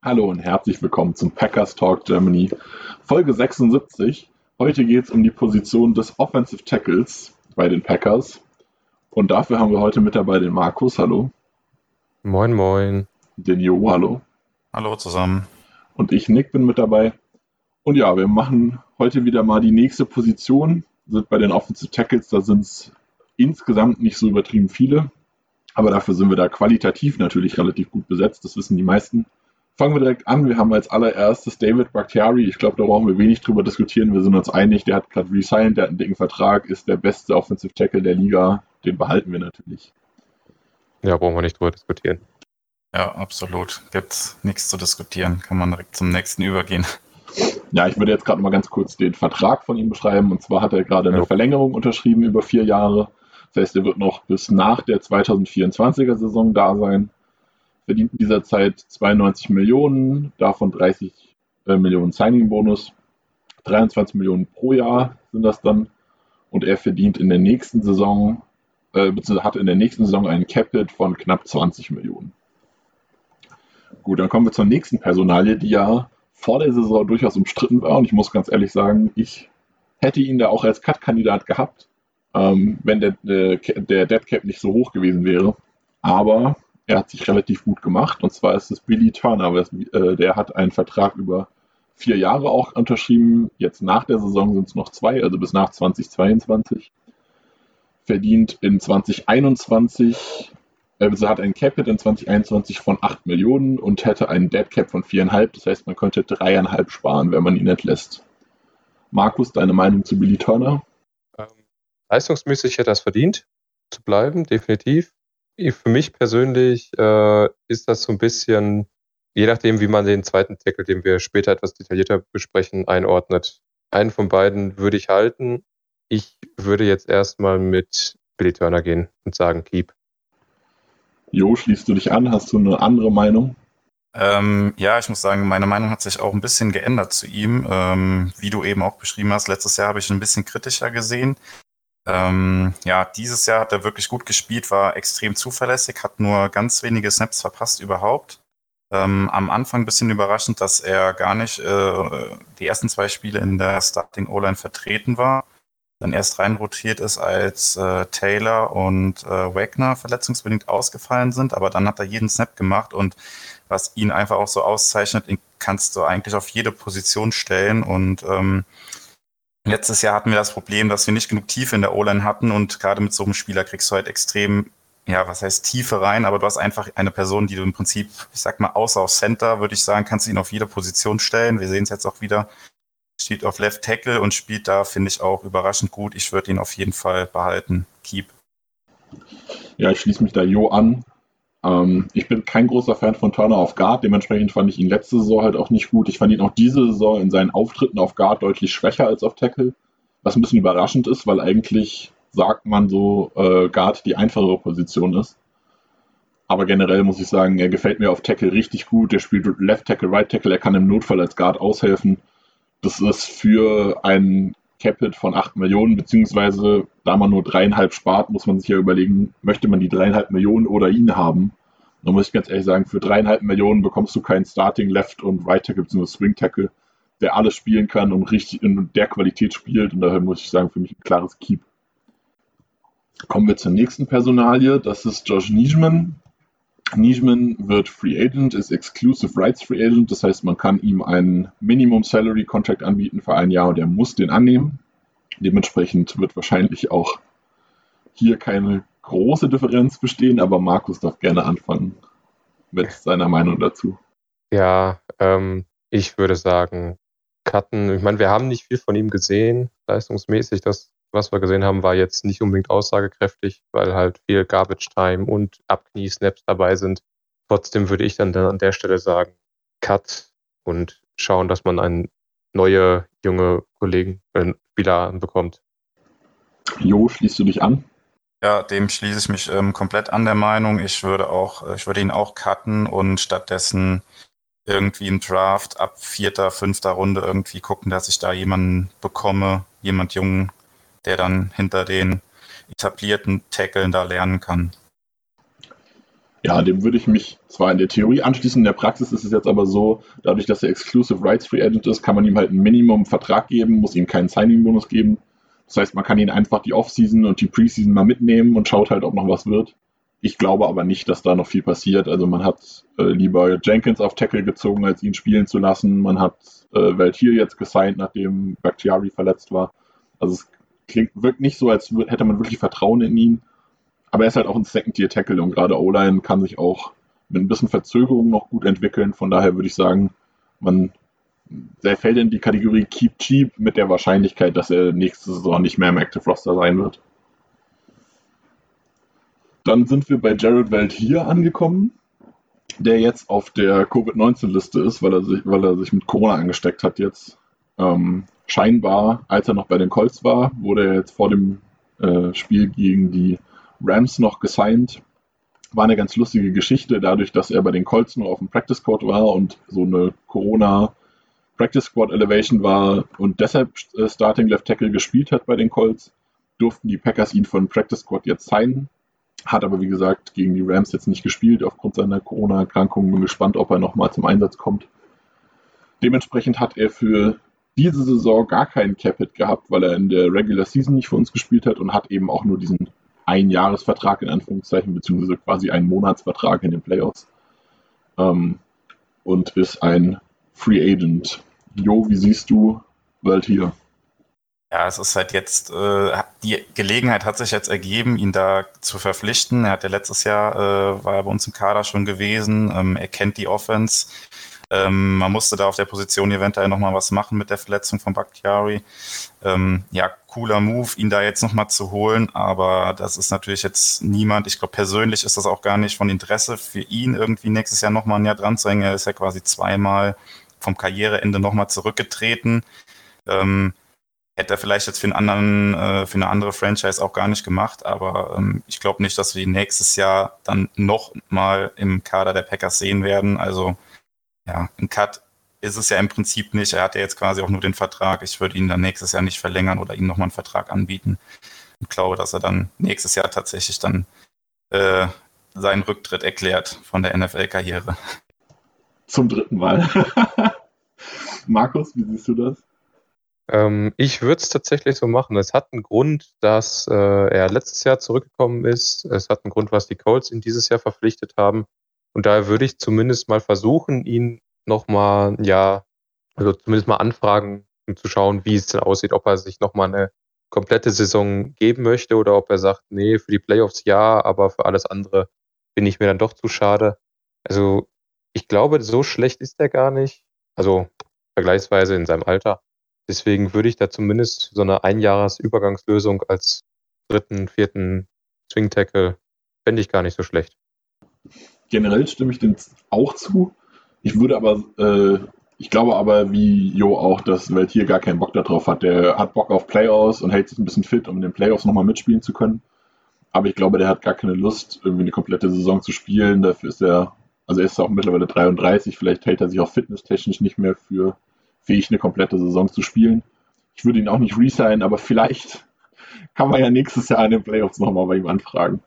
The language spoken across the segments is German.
Hallo und herzlich willkommen zum Packers Talk Germany, Folge 76. Heute geht es um die Position des Offensive Tackles bei den Packers. Und dafür haben wir heute mit dabei den Markus, hallo. Moin, moin. Den Jo, hallo. Hallo zusammen. Und ich, Nick, bin mit dabei. Und ja, wir machen heute wieder mal die nächste Position. Sind bei den Offensive Tackles, da sind es insgesamt nicht so übertrieben viele. Aber dafür sind wir da qualitativ natürlich relativ gut besetzt. Das wissen die meisten. Fangen wir direkt an. Wir haben als allererstes David Bakhtiari. Ich glaube, da brauchen wir wenig drüber diskutieren. Wir sind uns einig, der hat gerade resigned, der hat einen dicken Vertrag, ist der beste Offensive Tackle der Liga. Den behalten wir natürlich. Ja, brauchen wir nicht drüber diskutieren. Ja, absolut. Gibt nichts zu diskutieren. Kann man direkt zum nächsten übergehen. Ja, ich würde jetzt gerade mal ganz kurz den Vertrag von ihm beschreiben. Und zwar hat er gerade eine Ja. Verlängerung unterschrieben über vier Jahre. Das heißt, er wird noch bis nach der 2024er Saison da sein. Verdient in dieser Zeit 92 Millionen, davon 30 äh, Millionen Signing-Bonus. 23 Millionen pro Jahr sind das dann. Und er verdient in der nächsten Saison, äh, beziehungsweise hat in der nächsten Saison einen Capit von knapp 20 Millionen. Gut, dann kommen wir zur nächsten Personalie, die ja vor der Saison durchaus umstritten war. Und ich muss ganz ehrlich sagen, ich hätte ihn da auch als Cut-Kandidat gehabt, ähm, wenn der, der, der Dead Cap nicht so hoch gewesen wäre. Aber er hat sich relativ gut gemacht. Und zwar ist es Billy Turner. Äh, Der hat einen Vertrag über vier Jahre auch unterschrieben. Jetzt nach der Saison sind es noch zwei, also bis nach 2022. Verdient in 2021 also hat ein Capit in 2021 von 8 Millionen und hätte einen Dead Cap von 4,5. Das heißt, man könnte 3,5 sparen, wenn man ihn entlässt. Markus, deine Meinung zu Billy Turner? Ähm, leistungsmäßig hätte er es verdient, zu bleiben, definitiv. Für mich persönlich äh, ist das so ein bisschen, je nachdem, wie man den zweiten Tackle, den wir später etwas detaillierter besprechen, einordnet. Einen von beiden würde ich halten. Ich würde jetzt erstmal mit Billy Turner gehen und sagen, keep. Jo, schließt du dich an? Hast du eine andere Meinung? Ähm, ja, ich muss sagen, meine Meinung hat sich auch ein bisschen geändert zu ihm. Ähm, wie du eben auch beschrieben hast, letztes Jahr habe ich ihn ein bisschen kritischer gesehen. Ähm, ja, dieses Jahr hat er wirklich gut gespielt, war extrem zuverlässig, hat nur ganz wenige Snaps verpasst überhaupt. Ähm, am Anfang ein bisschen überraschend, dass er gar nicht äh, die ersten zwei Spiele in der Starting O-Line vertreten war. Dann erst reinrotiert ist, als äh, Taylor und äh, Wagner verletzungsbedingt ausgefallen sind, aber dann hat er jeden Snap gemacht und was ihn einfach auch so auszeichnet, ihn kannst du eigentlich auf jede Position stellen und ähm, letztes Jahr hatten wir das Problem, dass wir nicht genug Tiefe in der O-Line hatten und gerade mit so einem Spieler kriegst du halt extrem, ja, was heißt Tiefe rein, aber du hast einfach eine Person, die du im Prinzip, ich sag mal, außer auf Center, würde ich sagen, kannst du ihn auf jede Position stellen. Wir sehen es jetzt auch wieder, steht auf Left Tackle und spielt da, finde ich, auch überraschend gut. Ich würde ihn auf jeden Fall behalten. Keep. Ja, ich schließe mich da Jo an. Ähm, ich bin kein großer Fan von Turner auf Guard. Dementsprechend fand ich ihn letzte Saison halt auch nicht gut. Ich fand ihn auch diese Saison in seinen Auftritten auf Guard deutlich schwächer als auf Tackle. Was ein bisschen überraschend ist, weil eigentlich sagt man so, äh, Guard die einfachere Position ist. Aber generell muss ich sagen, er gefällt mir auf Tackle richtig gut. Er spielt Left Tackle, Right Tackle. Er kann im Notfall als Guard aushelfen. Das ist für einen Capit von 8 Millionen, beziehungsweise da man nur dreieinhalb spart, muss man sich ja überlegen, möchte man die dreieinhalb Millionen oder ihn haben? Da muss ich ganz ehrlich sagen, für dreieinhalb Millionen bekommst du keinen Starting Left und Right Tackle bzw. Swing Tackle, der alles spielen kann und richtig in der Qualität spielt. Und daher muss ich sagen, für mich ein klares Keep. Kommen wir zur nächsten Personalie. Das ist Josh Nijman. Nijman wird Free Agent, ist Exclusive Rights Free Agent. Das heißt, man kann ihm einen Minimum Salary Contract anbieten für ein Jahr und er muss den annehmen. Dementsprechend wird wahrscheinlich auch hier keine große Differenz bestehen, aber Markus darf gerne anfangen mit seiner Meinung dazu. Ja, ähm, ich würde sagen, cutten. Ich meine, wir haben nicht viel von ihm gesehen, leistungsmäßig. Das, was wir gesehen haben, war jetzt nicht unbedingt aussagekräftig, weil halt viel Garbage Time und Abknie-Snaps dabei sind. Trotzdem würde ich dann, dann an der Stelle sagen, cut und schauen, dass man einen neue junge Kollegen, äh, Spieler bekommt. Jo, schließt du dich an? Ja, dem schließe ich mich ähm, komplett an der Meinung. Ich würde auch, äh, ich würde ihn auch cutten und stattdessen irgendwie im Draft ab vierter, fünfter Runde irgendwie gucken, dass ich da jemanden bekomme, jemand jungen, der dann hinter den etablierten Tackeln da lernen kann. Ja, dem würde ich mich zwar in der Theorie anschließen, in der Praxis ist es jetzt aber so, dadurch, dass er Exclusive Rights Free Agent ist, kann man ihm halt ein Minimum-Vertrag geben, muss ihm keinen Signing-Bonus geben. Das heißt, man kann ihn einfach die Offseason und die Preseason mal mitnehmen und schaut halt, ob noch was wird. Ich glaube aber nicht, dass da noch viel passiert. Also man hat äh, lieber Jenkins auf Tackle gezogen, als ihn spielen zu lassen. Man hat äh, Valtier jetzt gesigned, nachdem Bakhtiari verletzt war. Also es klingt wirkt nicht so, als hätte man wirklich Vertrauen in ihn. Aber er ist halt auch ein Second-Tier-Tackle und gerade O-Line kann sich auch mit ein bisschen Verzögerung noch gut entwickeln. Von daher würde ich sagen, man der fällt in die Kategorie Keep Cheap mit der Wahrscheinlichkeit, dass er nächste Saison nicht mehr im Active Roster sein wird. Dann sind wir bei Jared Welt hier angekommen, der jetzt auf der Covid-19-Liste ist, weil er, sich, weil er sich mit Corona angesteckt hat jetzt. Ähm, scheinbar, als er noch bei den Colts war, wurde er jetzt vor dem äh, Spiel gegen die Rams noch gesigned. War eine ganz lustige Geschichte, dadurch, dass er bei den Colts nur auf dem Practice Court war und so eine Corona- Practice Squad Elevation war und deshalb äh, Starting Left Tackle gespielt hat bei den Colts, durften die Packers ihn von Practice Squad jetzt signen. Hat aber, wie gesagt, gegen die Rams jetzt nicht gespielt aufgrund seiner Corona-Erkrankung. Bin gespannt, ob er nochmal zum Einsatz kommt. Dementsprechend hat er für diese Saison gar keinen Capit gehabt, weil er in der Regular Season nicht für uns gespielt hat und hat eben auch nur diesen Einjahresvertrag in Anführungszeichen, beziehungsweise quasi einen Monatsvertrag in den Playoffs. Ähm, und ist ein Free Agent. Jo, wie siehst du Welt hier? Ja, es ist halt jetzt, äh, die Gelegenheit hat sich jetzt ergeben, ihn da zu verpflichten. Er hat ja letztes Jahr, äh, war er bei uns im Kader schon gewesen. Ähm, er kennt die Offense. Ähm, man musste da auf der Position eventuell nochmal was machen mit der Verletzung von Bakhtiari. Ähm, ja, cooler Move, ihn da jetzt nochmal zu holen, aber das ist natürlich jetzt niemand. Ich glaube, persönlich ist das auch gar nicht von Interesse für ihn, irgendwie nächstes Jahr nochmal ein Jahr dran zu hängen. Er ist ja quasi zweimal vom Karriereende nochmal zurückgetreten. Ähm, hätte er vielleicht jetzt für, einen anderen, äh, für eine andere Franchise auch gar nicht gemacht, aber ähm, ich glaube nicht, dass wir ihn nächstes Jahr dann noch mal im Kader der Packers sehen werden. Also ja, ein Cut ist es ja im Prinzip nicht. Er hat ja jetzt quasi auch nur den Vertrag. Ich würde ihn dann nächstes Jahr nicht verlängern oder ihm nochmal einen Vertrag anbieten. Ich glaube, dass er dann nächstes Jahr tatsächlich dann äh, seinen Rücktritt erklärt von der NFL-Karriere. Zum dritten Mal. Markus, wie siehst du das? Ähm, ich würde es tatsächlich so machen. Es hat einen Grund, dass äh, er letztes Jahr zurückgekommen ist. Es hat einen Grund, was die Colts ihn dieses Jahr verpflichtet haben. Und daher würde ich zumindest mal versuchen, ihn nochmal, ja, also zumindest mal anfragen, um zu schauen, wie es denn aussieht, ob er sich nochmal eine komplette Saison geben möchte oder ob er sagt, nee, für die Playoffs ja, aber für alles andere bin ich mir dann doch zu schade. Also ich glaube, so schlecht ist er gar nicht. Also vergleichsweise in seinem Alter. Deswegen würde ich da zumindest so eine Einjahresübergangslösung als dritten, vierten Swing Tackle fände ich gar nicht so schlecht. Generell stimme ich dem auch zu. Ich würde aber, äh, ich glaube aber, wie Jo auch, dass Welt hier gar keinen Bock darauf hat. Der hat Bock auf Playoffs und hält sich ein bisschen fit, um in den Playoffs nochmal mitspielen zu können. Aber ich glaube, der hat gar keine Lust, irgendwie eine komplette Saison zu spielen. Dafür ist er also er ist auch mittlerweile 33, vielleicht hält er sich auch fitnesstechnisch nicht mehr für fähig, eine komplette Saison zu spielen. Ich würde ihn auch nicht resignen, aber vielleicht kann man ja nächstes Jahr in den Playoffs nochmal bei ihm anfragen.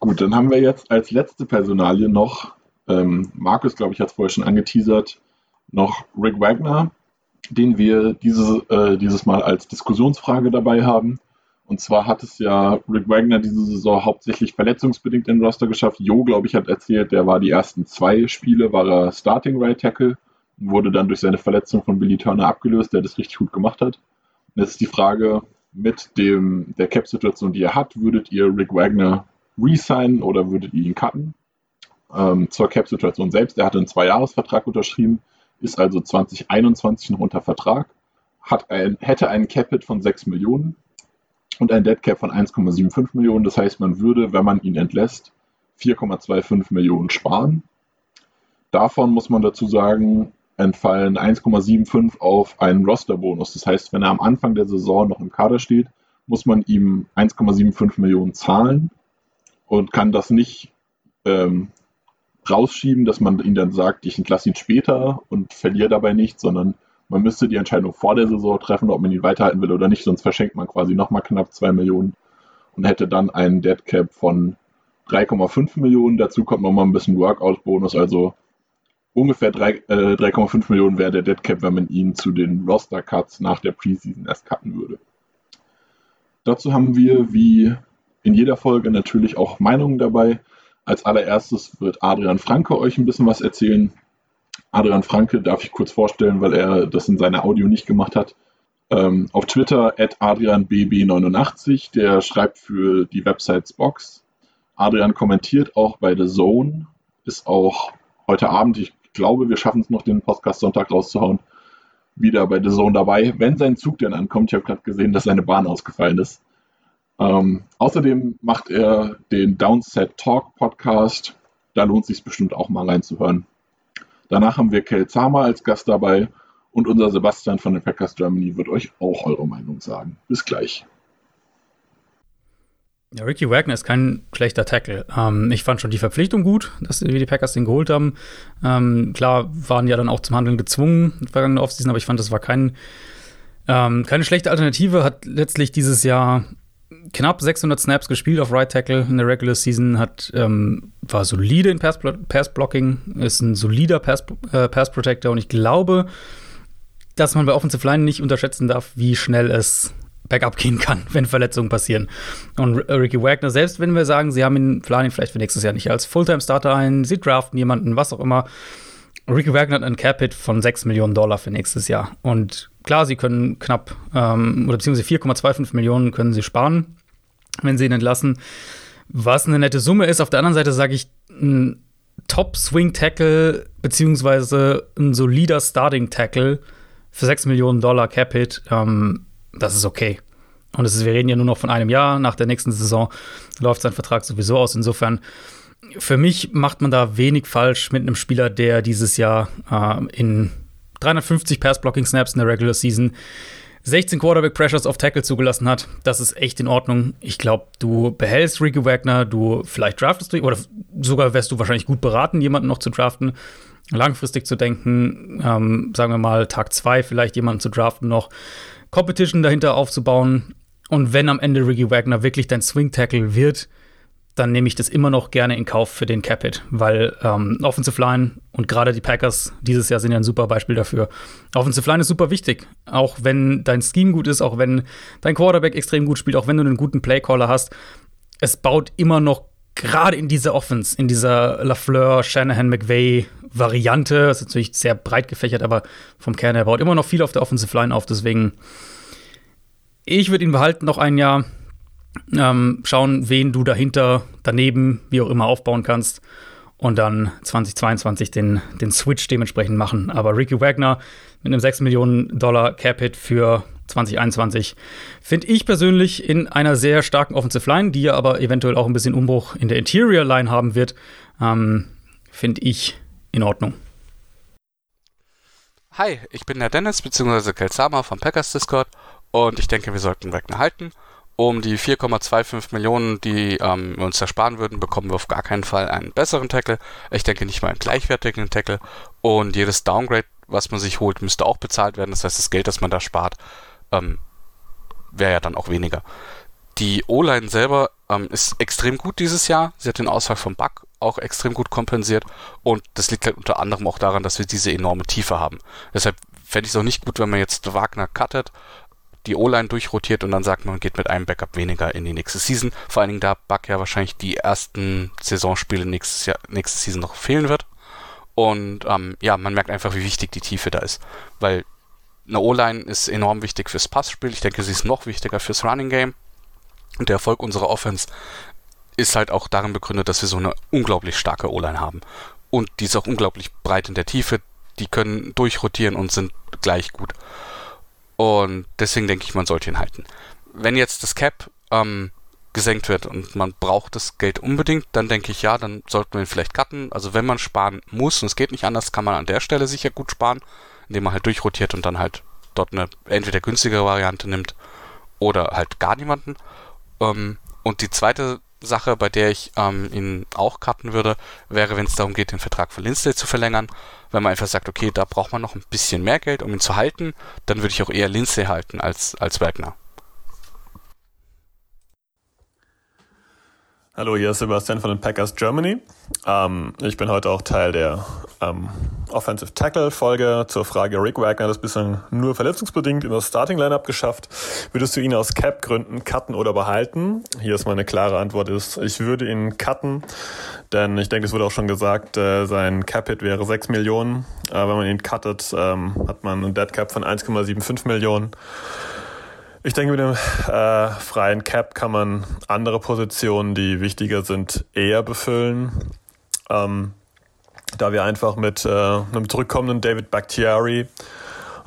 Gut, dann haben wir jetzt als letzte Personalie noch, ähm, Markus, glaube ich, hat es vorher schon angeteasert, noch Rick Wagner, den wir diese, äh, dieses Mal als Diskussionsfrage dabei haben. Und zwar hat es ja Rick Wagner diese Saison hauptsächlich verletzungsbedingt in den Roster geschafft. Jo, glaube ich, hat erzählt, der war die ersten zwei Spiele, war er Starting Right Tackle, wurde dann durch seine Verletzung von Billy Turner abgelöst, der das richtig gut gemacht hat. Und jetzt ist die Frage, mit dem, der Cap-Situation, die er hat, würdet ihr Rick Wagner resignen oder würdet ihr ihn cutten? Ähm, zur Cap-Situation selbst, er hatte einen Zwei-Jahres-Vertrag unterschrieben, ist also 2021 noch unter Vertrag, hat ein, hätte einen Capit von 6 Millionen, und ein Dead Cap von 1,75 Millionen. Das heißt, man würde, wenn man ihn entlässt, 4,25 Millionen sparen. Davon muss man dazu sagen, entfallen 1,75 auf einen Rosterbonus. Das heißt, wenn er am Anfang der Saison noch im Kader steht, muss man ihm 1,75 Millionen zahlen und kann das nicht ähm, rausschieben, dass man ihn dann sagt, ich entlasse ihn später und verliere dabei nichts, sondern man müsste die Entscheidung vor der Saison treffen, ob man ihn weiterhalten will oder nicht, sonst verschenkt man quasi nochmal knapp 2 Millionen und hätte dann einen Dead Cap von 3,5 Millionen. Dazu kommt nochmal ein bisschen Workout-Bonus, also ungefähr 3,5 äh, Millionen wäre der Dead Cap, wenn man ihn zu den Roster-Cuts nach der Preseason erst cutten würde. Dazu haben wir, wie in jeder Folge, natürlich auch Meinungen dabei. Als allererstes wird Adrian Franke euch ein bisschen was erzählen. Adrian Franke darf ich kurz vorstellen, weil er das in seiner Audio nicht gemacht hat. Ähm, auf Twitter at AdrianBB89, der schreibt für die Website Box. Adrian kommentiert auch bei The Zone, ist auch heute Abend, ich glaube, wir schaffen es noch, den Podcast Sonntag rauszuhauen, wieder bei The Zone dabei, wenn sein Zug denn ankommt. Ich habe gerade gesehen, dass seine Bahn ausgefallen ist. Ähm, außerdem macht er den Downset Talk Podcast. Da lohnt es sich bestimmt auch mal reinzuhören. Danach haben wir Kel Zama als Gast dabei und unser Sebastian von den Packers Germany wird euch auch eure Meinung sagen. Bis gleich. Ja, Ricky Wagner ist kein schlechter Tackle. Ähm, ich fand schon die Verpflichtung gut, dass wir die Packers den geholt haben. Ähm, klar waren ja dann auch zum Handeln gezwungen vergangene Offseason, aber ich fand, das war kein, ähm, keine schlechte Alternative. Hat letztlich dieses Jahr knapp 600 Snaps gespielt auf Right Tackle in der Regular Season, hat, ähm, war solide in Pass, Pass ist ein solider Pass, äh, Pass und ich glaube, dass man bei Offensive Line nicht unterschätzen darf, wie schnell es bergab gehen kann, wenn Verletzungen passieren. Und Ricky Wagner, selbst wenn wir sagen, sie haben ihn, planen vielleicht für nächstes Jahr nicht als Fulltime-Starter ein, sie draften jemanden, was auch immer. Ricky Wagner hat einen Cap-Hit von 6 Millionen Dollar für nächstes Jahr. Und klar, sie können knapp, ähm, oder beziehungsweise 4,25 Millionen können sie sparen, wenn sie ihn entlassen. Was eine nette Summe ist. Auf der anderen Seite sage ich, ein Top-Swing-Tackle, beziehungsweise ein solider Starting-Tackle für 6 Millionen Dollar Cap-Hit, ähm, das ist okay. Und ist, wir reden ja nur noch von einem Jahr. Nach der nächsten Saison läuft sein Vertrag sowieso aus. Insofern, für mich macht man da wenig falsch mit einem Spieler, der dieses Jahr äh, in 350 Pass-Blocking-Snaps in der Regular Season 16 Quarterback-Pressures auf Tackle zugelassen hat. Das ist echt in Ordnung. Ich glaube, du behältst Ricky Wagner, du vielleicht draftest du, oder sogar wärst du wahrscheinlich gut beraten, jemanden noch zu draften langfristig zu denken, ähm, sagen wir mal Tag zwei vielleicht jemanden zu draften noch, Competition dahinter aufzubauen. Und wenn am Ende Ricky Wagner wirklich dein Swing Tackle wird, dann nehme ich das immer noch gerne in Kauf für den Capit, weil ähm, Offensive Line und gerade die Packers dieses Jahr sind ja ein super Beispiel dafür. Offensive Line ist super wichtig, auch wenn dein Scheme gut ist, auch wenn dein Quarterback extrem gut spielt, auch wenn du einen guten Playcaller hast. Es baut immer noch gerade in dieser Offense, in dieser LaFleur, Shanahan, McVay Variante, ist natürlich sehr breit gefächert, aber vom Kern her baut immer noch viel auf der Offensive Line auf. Deswegen, ich würde ihn behalten noch ein Jahr. Ähm, schauen, wen du dahinter, daneben, wie auch immer aufbauen kannst. Und dann 2022 den, den Switch dementsprechend machen. Aber Ricky Wagner mit einem 6 Millionen Dollar Cap-Hit für 2021 finde ich persönlich in einer sehr starken Offensive Line, die ja aber eventuell auch ein bisschen Umbruch in der Interior Line haben wird, ähm, finde ich in Ordnung. Hi, ich bin der Dennis bzw. Kelsama vom Packers Discord und ich denke, wir sollten Wagner halten. Um die 4,25 Millionen, die ähm, wir uns ersparen würden, bekommen wir auf gar keinen Fall einen besseren Tackle. Ich denke nicht mal einen gleichwertigen Tackle. Und jedes Downgrade, was man sich holt, müsste auch bezahlt werden. Das heißt, das Geld, das man da spart, ähm, wäre ja dann auch weniger. Die O-Line selber ähm, ist extrem gut dieses Jahr. Sie hat den Ausfall von Buck auch extrem gut kompensiert. Und das liegt halt unter anderem auch daran, dass wir diese enorme Tiefe haben. Deshalb fände ich es auch nicht gut, wenn man jetzt Wagner cuttet, die O-Line durchrotiert und dann sagt man, geht mit einem Backup weniger in die nächste Season. Vor allen Dingen, da Buck ja wahrscheinlich die ersten Saisonspiele nächstes Jahr, nächste Season noch fehlen wird. Und ähm, ja, man merkt einfach, wie wichtig die Tiefe da ist. Weil eine O-Line ist enorm wichtig fürs Passspiel. Ich denke, sie ist noch wichtiger fürs Running Game. Und der Erfolg unserer Offense ist halt auch darin begründet, dass wir so eine unglaublich starke O-Line haben. Und die ist auch unglaublich breit in der Tiefe. Die können durchrotieren und sind gleich gut. Und deswegen denke ich, man sollte ihn halten. Wenn jetzt das Cap ähm, gesenkt wird und man braucht das Geld unbedingt, dann denke ich, ja, dann sollten wir ihn vielleicht cutten. Also wenn man sparen muss und es geht nicht anders, kann man an der Stelle sicher gut sparen, indem man halt durchrotiert und dann halt dort eine entweder günstigere Variante nimmt oder halt gar niemanden. Ähm, und die zweite Sache, bei der ich ähm, ihn auch cutten würde, wäre, wenn es darum geht, den Vertrag von Lindsay zu verlängern. Wenn man einfach sagt, okay, da braucht man noch ein bisschen mehr Geld, um ihn zu halten, dann würde ich auch eher Lindsay halten als, als Wagner. Hallo, hier ist Sebastian von den Packers Germany. Ähm, ich bin heute auch Teil der ähm, Offensive Tackle Folge zur Frage Rick Wagner, das bislang nur verletzungsbedingt in das Starting Lineup geschafft. Würdest du ihn aus Cap Gründen cutten oder behalten? Hier ist meine klare Antwort ist, ich würde ihn cutten, denn ich denke, es wurde auch schon gesagt, äh, sein Cap Hit wäre 6 Millionen. Äh, wenn man ihn cuttet, ähm, hat man einen Dead Cap von 1,75 Millionen. Ich denke, mit dem äh, freien Cap kann man andere Positionen, die wichtiger sind, eher befüllen. Ähm, da wir einfach mit äh, einem zurückkommenden David Bakhtiari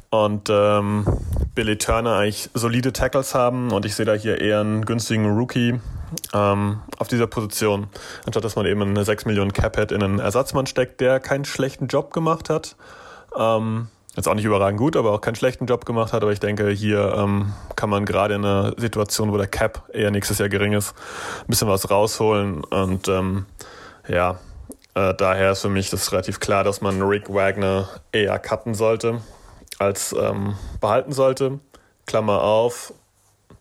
und ähm, Billy Turner eigentlich solide Tackles haben und ich sehe da hier eher einen günstigen Rookie ähm, auf dieser Position, anstatt dass man eben eine 6 Millionen Cap-Head in einen Ersatzmann steckt, der keinen schlechten Job gemacht hat. Ähm, jetzt auch nicht überragend gut, aber auch keinen schlechten Job gemacht hat. Aber ich denke, hier ähm, kann man gerade in einer Situation, wo der Cap eher nächstes Jahr gering ist, ein bisschen was rausholen. Und ähm, ja, äh, daher ist für mich das relativ klar, dass man Rick Wagner eher cutten sollte als ähm, behalten sollte. Klammer auf,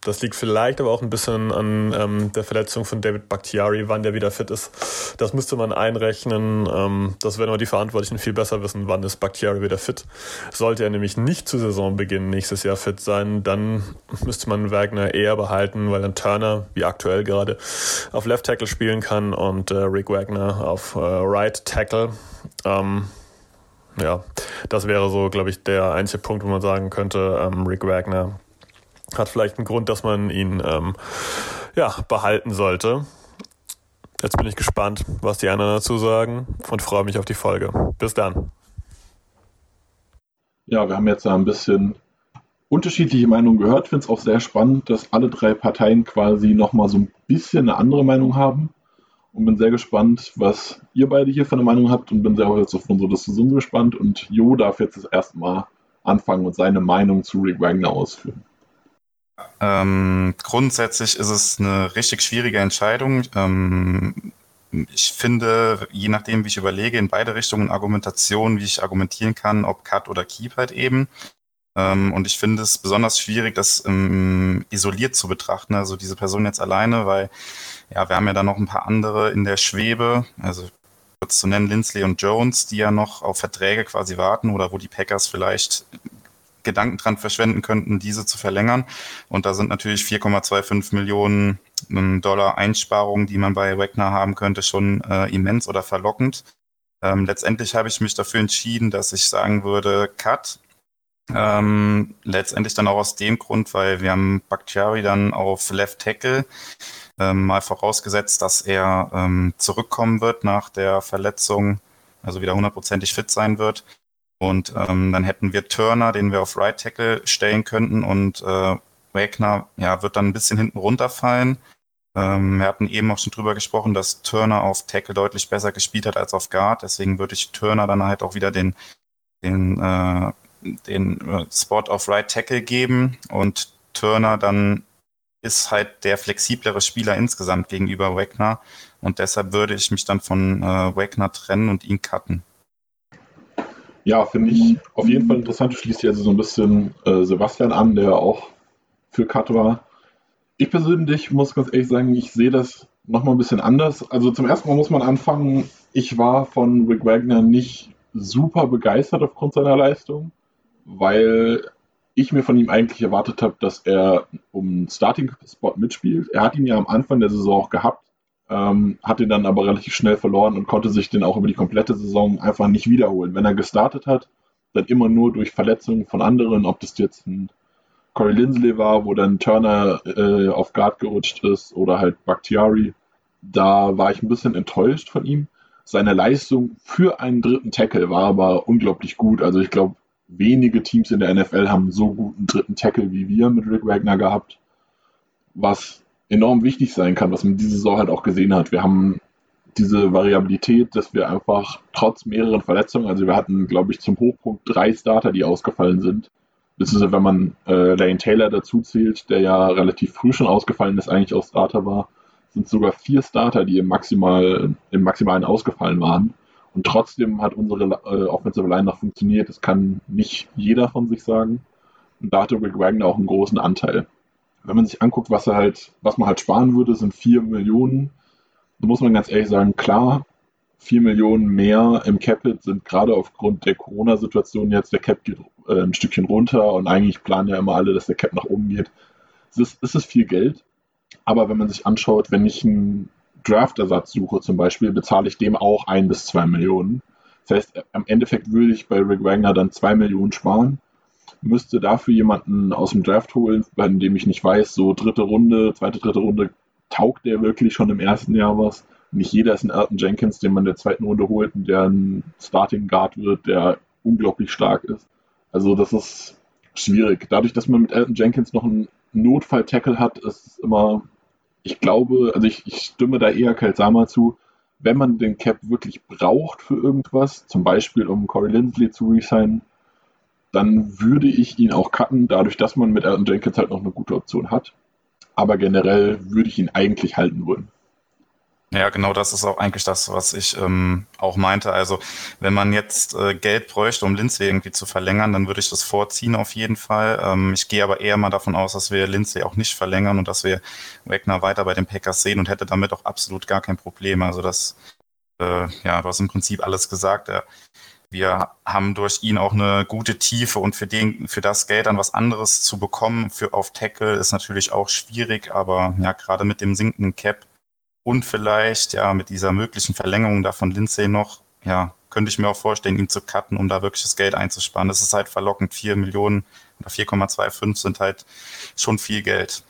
das liegt vielleicht aber auch ein bisschen an ähm, der Verletzung von David Bakhtiari, wann der wieder fit ist. Das müsste man einrechnen. Ähm, das werden aber die Verantwortlichen viel besser wissen, wann ist Bakhtiari wieder fit. Sollte er nämlich nicht zu Saisonbeginn nächstes Jahr fit sein, dann müsste man Wagner eher behalten, weil dann Turner, wie aktuell gerade, auf Left Tackle spielen kann und äh, Rick Wagner auf äh, Right Tackle. Ähm, ja, das wäre so, glaube ich, der einzige Punkt, wo man sagen könnte, ähm, Rick Wagner hat vielleicht einen Grund, dass man ihn ähm, ja, behalten sollte. Jetzt bin ich gespannt, was die anderen dazu sagen und freue mich auf die Folge. Bis dann. Ja, wir haben jetzt ein bisschen unterschiedliche Meinungen gehört. Ich finde es auch sehr spannend, dass alle drei Parteien quasi nochmal so ein bisschen eine andere Meinung haben. Und bin sehr gespannt, was ihr beide hier für eine Meinung habt und bin sehr jetzt auf unsere Diskussion gespannt. Und Jo darf jetzt das erste Mal anfangen und seine Meinung zu Rick Wagner ausführen. Ähm, grundsätzlich ist es eine richtig schwierige Entscheidung. Ähm, ich finde, je nachdem, wie ich überlege, in beide Richtungen Argumentation, wie ich argumentieren kann, ob Cut oder Keep halt eben. Ähm, und ich finde es besonders schwierig, das ähm, isoliert zu betrachten, also diese Person jetzt alleine, weil ja, wir haben ja da noch ein paar andere in der Schwebe, also kurz zu nennen, Lindsley und Jones, die ja noch auf Verträge quasi warten oder wo die Packers vielleicht Gedanken dran verschwenden könnten, diese zu verlängern. Und da sind natürlich 4,25 Millionen ähm, Dollar Einsparungen, die man bei Wagner haben könnte, schon äh, immens oder verlockend. Ähm, letztendlich habe ich mich dafür entschieden, dass ich sagen würde, Cut. Ähm, letztendlich dann auch aus dem Grund, weil wir haben Bakhtiari dann auf Left Tackle ähm, mal vorausgesetzt, dass er ähm, zurückkommen wird nach der Verletzung, also wieder hundertprozentig fit sein wird. Und ähm, dann hätten wir Turner, den wir auf Right Tackle stellen könnten und äh, Wagner ja, wird dann ein bisschen hinten runterfallen. Ähm, wir hatten eben auch schon drüber gesprochen, dass Turner auf Tackle deutlich besser gespielt hat als auf Guard. Deswegen würde ich Turner dann halt auch wieder den, den, äh, den äh, Spot auf Right Tackle geben und Turner dann ist halt der flexiblere Spieler insgesamt gegenüber Wagner und deshalb würde ich mich dann von äh, Wagner trennen und ihn cutten. Ja, finde ich auf jeden Fall interessant. Schließt hier also so ein bisschen äh, Sebastian an, der auch für Cut war. Ich persönlich muss ganz ehrlich sagen, ich sehe das nochmal ein bisschen anders. Also zum ersten Mal muss man anfangen, ich war von Rick Wagner nicht super begeistert aufgrund seiner Leistung, weil ich mir von ihm eigentlich erwartet habe, dass er um einen Starting-Spot mitspielt. Er hat ihn ja am Anfang der Saison auch gehabt, ähm, hat ihn dann aber relativ schnell verloren und konnte sich den auch über die komplette Saison einfach nicht wiederholen. Wenn er gestartet hat, dann immer nur durch Verletzungen von anderen, ob das jetzt ein Corey Lindsley war, wo dann Turner äh, auf Guard gerutscht ist oder halt Bakhtiari. Da war ich ein bisschen enttäuscht von ihm. Seine Leistung für einen dritten Tackle war aber unglaublich gut. Also ich glaube, wenige Teams in der NFL haben so guten dritten Tackle wie wir mit Rick Wagner gehabt. Was enorm wichtig sein kann, was man diese Saison halt auch gesehen hat. Wir haben diese Variabilität, dass wir einfach trotz mehreren Verletzungen, also wir hatten, glaube ich, zum Hochpunkt drei Starter, die ausgefallen sind. Beziehungsweise wenn man äh, Lane Taylor dazu zählt, der ja relativ früh schon ausgefallen ist, eigentlich auch Starter war, sind sogar vier Starter, die im, Maximal, im Maximalen ausgefallen waren. Und trotzdem hat unsere äh, Offensive Line noch funktioniert. Das kann nicht jeder von sich sagen. Und da hatte Rick Wagner auch einen großen Anteil. Wenn man sich anguckt, was halt, was man halt sparen würde, sind vier Millionen. Da muss man ganz ehrlich sagen, klar, vier Millionen mehr im Capit sind gerade aufgrund der Corona-Situation jetzt, der Cap geht äh, ein Stückchen runter und eigentlich planen ja immer alle, dass der Cap nach oben geht. Es ist, es ist viel Geld, aber wenn man sich anschaut, wenn ich einen Draft-Ersatz suche zum Beispiel, bezahle ich dem auch ein bis zwei Millionen. Das heißt, am Endeffekt würde ich bei Rick Wagner dann zwei Millionen sparen, müsste dafür jemanden aus dem Draft holen, bei dem ich nicht weiß, so dritte Runde, zweite, dritte Runde, taugt der wirklich schon im ersten Jahr was? Nicht jeder ist ein Elton Jenkins, den man in der zweiten Runde holt und der ein Starting Guard wird, der unglaublich stark ist. Also das ist schwierig. Dadurch, dass man mit Elton Jenkins noch einen Notfall-Tackle hat, ist es immer, ich glaube, also ich, ich stimme da eher Kalsama zu, wenn man den Cap wirklich braucht für irgendwas, zum Beispiel um Corey Lindsley zu resignen, dann würde ich ihn auch cutten, dadurch, dass man mit Elton Jenkins halt noch eine gute Option hat. Aber generell würde ich ihn eigentlich halten wollen. Ja, genau das ist auch eigentlich das, was ich ähm, auch meinte. Also wenn man jetzt äh, Geld bräuchte, um Lindsay irgendwie zu verlängern, dann würde ich das vorziehen auf jeden Fall. Ähm, ich gehe aber eher mal davon aus, dass wir Lindsay auch nicht verlängern und dass wir Wagner weiter bei den Packers sehen und hätte damit auch absolut gar kein Problem. Also das, äh, ja, du hast im Prinzip alles gesagt. Ja. Wir haben durch ihn auch eine gute Tiefe und für den, für das Geld dann was anderes zu bekommen für auf Tackle ist natürlich auch schwierig, aber ja, gerade mit dem sinkenden Cap und vielleicht, ja, mit dieser möglichen Verlängerung da von Lindsay noch, ja, könnte ich mir auch vorstellen, ihn zu cutten, um da wirklich das Geld einzusparen. Das ist halt verlockend. 4 Millionen oder 4,25 sind halt schon viel Geld.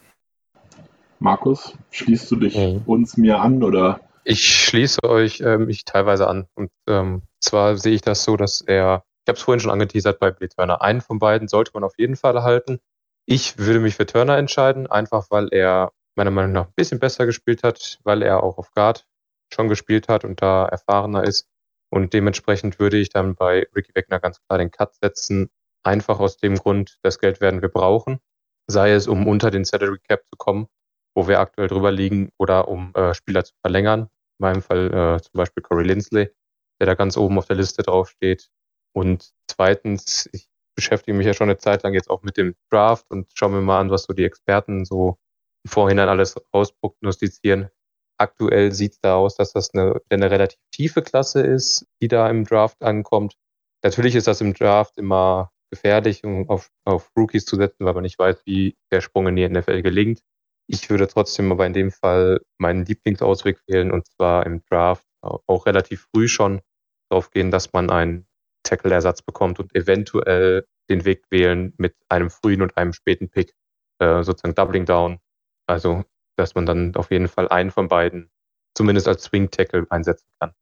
Markus, schließt du dich mhm. uns mir an oder? Ich schließe euch äh, mich teilweise an. Und ähm, zwar sehe ich das so, dass er, ich habe es vorhin schon angeteasert bei Blade Turner, einen von beiden sollte man auf jeden Fall erhalten. Ich würde mich für Turner entscheiden, einfach weil er meiner Meinung nach ein bisschen besser gespielt hat, weil er auch auf Guard schon gespielt hat und da erfahrener ist. Und dementsprechend würde ich dann bei Ricky Wegner ganz klar den Cut setzen. Einfach aus dem Grund, das Geld werden wir brauchen. Sei es, um unter den Salary Cap zu kommen, wo wir aktuell drüber liegen, oder um äh, Spieler zu verlängern. In meinem Fall äh, zum Beispiel Corey Lindsley, der da ganz oben auf der Liste draufsteht. Und zweitens, ich beschäftige mich ja schon eine Zeit lang jetzt auch mit dem Draft und schaue mir mal an, was so die Experten so Vorhinein alles rausprognostizieren. Aktuell sieht es da aus, dass das eine, eine relativ tiefe Klasse ist, die da im Draft ankommt. Natürlich ist das im Draft immer gefährlich, um auf, auf Rookies zu setzen, weil man nicht weiß, wie der Sprung in die NFL gelingt. Ich würde trotzdem aber in dem Fall meinen Lieblingsausweg wählen und zwar im Draft auch relativ früh schon darauf gehen, dass man einen Tackle-Ersatz bekommt und eventuell den Weg wählen mit einem frühen und einem späten Pick, äh, sozusagen Doubling Down also, dass man dann auf jeden Fall einen von beiden zumindest als Swing Tackle einsetzen kann.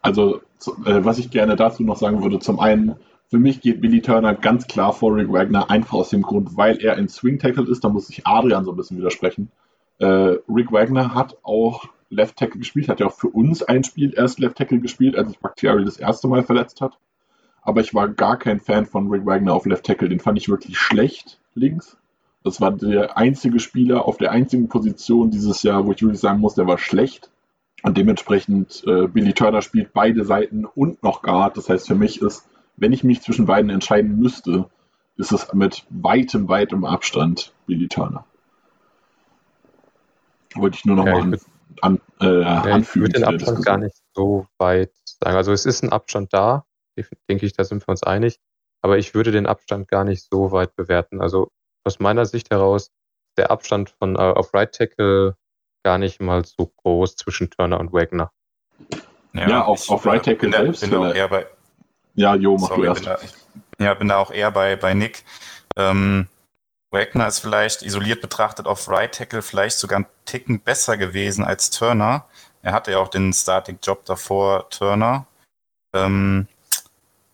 Also, äh, was ich gerne dazu noch sagen würde, zum einen, für mich geht Billy Turner ganz klar vor Rick Wagner, einfach aus dem Grund, weil er ein Swing Tackle ist. Da muss sich Adrian so ein bisschen widersprechen. Äh, Rick Wagner hat auch Left Tackle gespielt, hat ja auch für uns ein Spiel erst Left Tackle gespielt, als sich Bakhtiari das erste Mal verletzt hat. Aber ich war gar kein Fan von Rick Wagner auf Left Tackle. Den fand ich wirklich schlecht links. Das war der einzige Spieler auf der einzigen Position dieses Jahr, wo ich wirklich sagen muss, der war schlecht. Und dementsprechend, äh, Billy Turner spielt beide Seiten und noch Guard. Das heißt, für mich ist, wenn ich mich zwischen beiden entscheiden müsste, ist es mit weitem, weitem Abstand Billy Turner. Wollte ich nur noch ja, mal an, äh, ja. Ich würde den Abstand gar nicht so weit sagen. Also es ist ein Abstand da, denke ich, da sind wir uns einig. Aber ich würde den Abstand gar nicht so weit bewerten. Also aus meiner Sicht heraus der Abstand von äh, auf Right Tackle gar nicht mal so groß zwischen Turner und Wagner. Ja, ja auf, auf Right Tackle bin selbst. Bin auch eher bei, ja, Jo, mach sorry, du erst. Bin da, ich, ja, bin da auch eher bei, bei Nick. Ähm, Wagner ist vielleicht isoliert betrachtet auf Right Tackle vielleicht sogar einen Ticken besser gewesen als Turner. Er hatte ja auch den Static-Job davor, Turner. Ähm,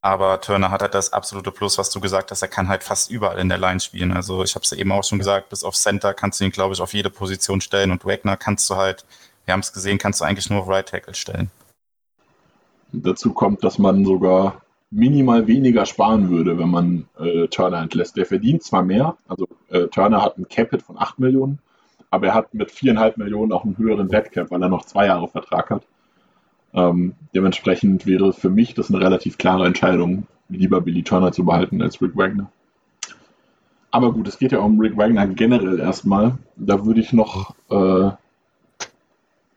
Aber Turner hat halt das absolute Plus, was du gesagt hast. Er kann halt fast überall in der Line spielen. Also ich habe es eben auch schon gesagt, bis auf Center kannst du ihn, glaube ich, auf jede Position stellen. Und Wagner kannst du halt, wir haben es gesehen, kannst du eigentlich nur auf Right Tackle stellen. Dazu kommt, dass man sogar minimal weniger sparen würde, wenn man äh, Turner entlässt. Der verdient zwar mehr, also äh, Turner hat ein Capit von 8 Millionen, aber er hat mit 4,5 Millionen auch einen höheren Deadcap, weil er noch zwei Jahre Vertrag hat. Ähm, dementsprechend wäre für mich das eine relativ klare Entscheidung, lieber Billy Turner zu behalten als Rick Wagner. Aber gut, es geht ja um Rick Wagner generell erstmal. Da würde ich noch äh,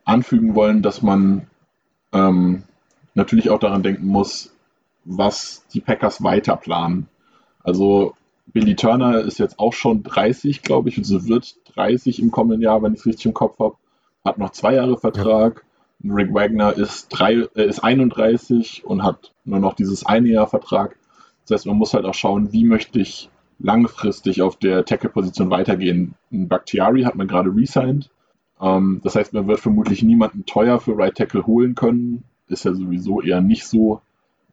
anfügen wollen, dass man ähm, natürlich auch daran denken muss, was die Packers weiter planen. Also Billy Turner ist jetzt auch schon 30, glaube ich, und so wird 30 im kommenden Jahr, wenn ich es richtig im Kopf habe. Hat noch zwei Jahre Vertrag. Ja. Rick Wagner ist, drei, äh, ist 31 und hat nur noch dieses eine Jahr Vertrag. Das heißt, man muss halt auch schauen, wie möchte ich langfristig auf der Tackle-Position weitergehen. Ein Bakhtiari hat man gerade resigned. Ähm, das heißt, man wird vermutlich niemanden teuer für Right Tackle holen können. Ist ja sowieso eher nicht so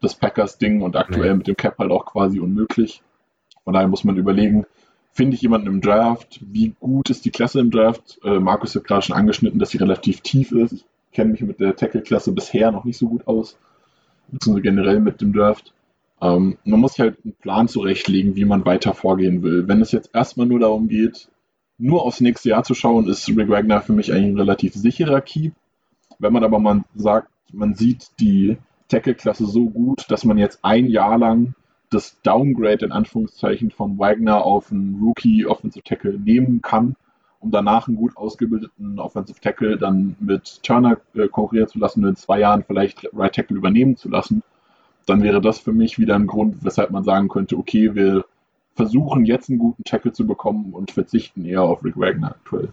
das Packers-Ding und aktuell mit dem Cap halt auch quasi unmöglich. Von daher muss man überlegen, finde ich jemanden im Draft? Wie gut ist die Klasse im Draft? Äh, Markus hat gerade schon angeschnitten, dass sie relativ tief ist. Ich kenne mich mit der Tackle-Klasse bisher noch nicht so gut aus, beziehungsweise generell mit dem Draft. Ähm, man muss sich halt einen Plan zurechtlegen, wie man weiter vorgehen will. Wenn es jetzt erstmal nur darum geht, nur aufs nächste Jahr zu schauen, ist Rick Wagner für mich eigentlich ein relativ sicherer Keep. Wenn man aber mal sagt, man sieht die Tackle-Klasse so gut, dass man jetzt ein Jahr lang das Downgrade in Anführungszeichen von Wagner auf einen Rookie Offensive Tackle nehmen kann, um danach einen gut ausgebildeten Offensive Tackle dann mit Turner äh, konkurrieren zu lassen und in zwei Jahren vielleicht Right Tackle übernehmen zu lassen, dann wäre das für mich wieder ein Grund, weshalb man sagen könnte, okay, wir versuchen jetzt einen guten Tackle zu bekommen und verzichten eher auf Rick Wagner aktuell.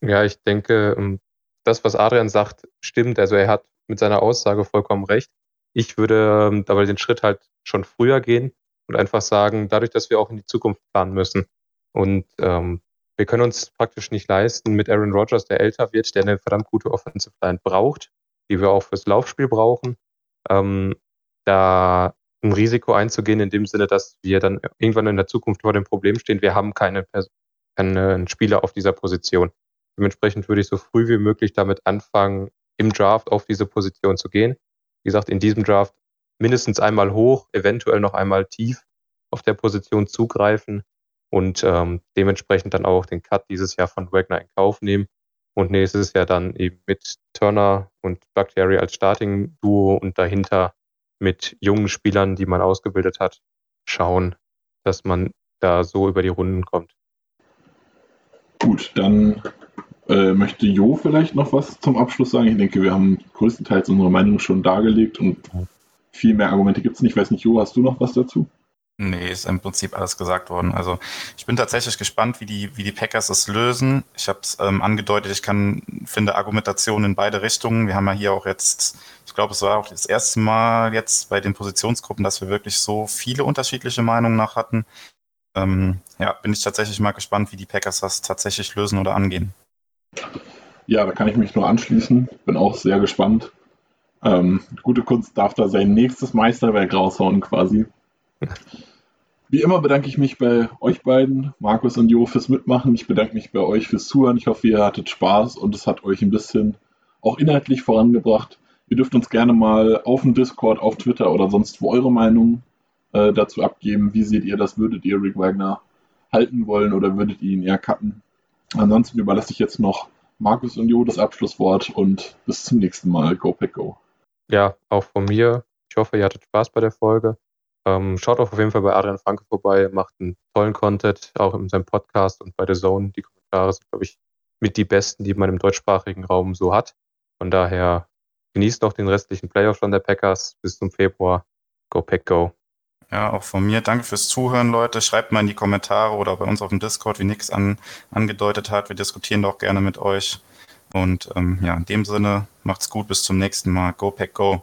Ja, ich denke, ähm, das, was Adrian sagt, stimmt. Also er hat mit seiner Aussage vollkommen recht. Ich würde ähm, dabei den Schritt halt schon früher gehen und einfach sagen, dadurch, dass wir auch in die Zukunft planen müssen und ähm, wir können uns praktisch nicht leisten mit Aaron Rodgers, der älter wird, der eine verdammt gute Offensive Line braucht, die wir auch fürs Laufspiel brauchen, ähm, da ein Risiko einzugehen in dem Sinne, dass wir dann irgendwann in der Zukunft vor dem Problem stehen, wir haben keine Person, keinen Spieler auf dieser Position. Dementsprechend würde ich so früh wie möglich damit anfangen, im Draft auf diese Position zu gehen. Wie gesagt, in diesem Draft mindestens einmal hoch, eventuell noch einmal tief auf der Position zugreifen und ähm, dementsprechend dann auch den Cut dieses Jahr von Wagner in Kauf nehmen und nächstes Jahr dann eben mit Turner und Bakhtiari als Starting-Duo und dahinter mit jungen Spielern, die man ausgebildet hat, schauen, dass man da so über die Runden kommt. Gut, dann äh, möchte Jo vielleicht noch was zum Abschluss sagen? Ich denke, wir haben größtenteils unsere Meinung schon dargelegt und viel mehr Argumente gibt es nicht. Ich weiß nicht, Jo, hast du noch was dazu? Nee, ist im Prinzip alles gesagt worden. Also ich bin tatsächlich gespannt, wie die, wie die Packers es lösen. Ich habe es ähm, angedeutet, ich kann, finde Argumentationen in beide Richtungen. Wir haben ja hier auch jetzt, ich glaube, es war auch das erste Mal jetzt bei den Positionsgruppen, dass wir wirklich so viele unterschiedliche Meinungen nach hatten. Ähm, ja, bin ich tatsächlich mal gespannt, wie die Packers das tatsächlich lösen oder angehen. Ja, da kann ich mich nur anschließen. Bin auch sehr gespannt. Ähm, gute Kunst darf da sein nächstes Meisterwerk raushauen quasi. Wie immer bedanke ich mich bei euch beiden, Markus und Jo, fürs Mitmachen. Ich bedanke mich bei euch fürs Zuhören. Ich hoffe, ihr hattet Spaß und es hat euch ein bisschen auch inhaltlich vorangebracht. Ihr dürft uns gerne mal auf dem Discord, auf Twitter oder sonst wo eure Meinung äh, dazu abgeben. Wie seht ihr das? Würdet ihr Rick Wagner halten wollen oder würdet ihr ihn eher cutten? Ansonsten überlasse ich jetzt noch Markus und Jo das Abschlusswort und bis zum nächsten Mal. Go Pack Go. Ja, auch von mir. Ich hoffe, ihr hattet Spaß bei der Folge. Ähm, schaut auch auf jeden Fall bei Adrian Franke vorbei, macht einen tollen Content, auch in seinem Podcast und bei der Zone. Die Kommentare sind, glaube ich, mit die besten, die man im deutschsprachigen Raum so hat. Von daher genießt noch den restlichen Playoff von der Packers bis zum Februar. Go Pack Go. Ja, auch von mir. Danke fürs Zuhören, Leute. Schreibt mal in die Kommentare oder bei uns auf dem Discord, wie Nix an, angedeutet hat. Wir diskutieren doch gerne mit euch. Und ähm, ja, in dem Sinne, macht's gut. Bis zum nächsten Mal. Go Pack Go.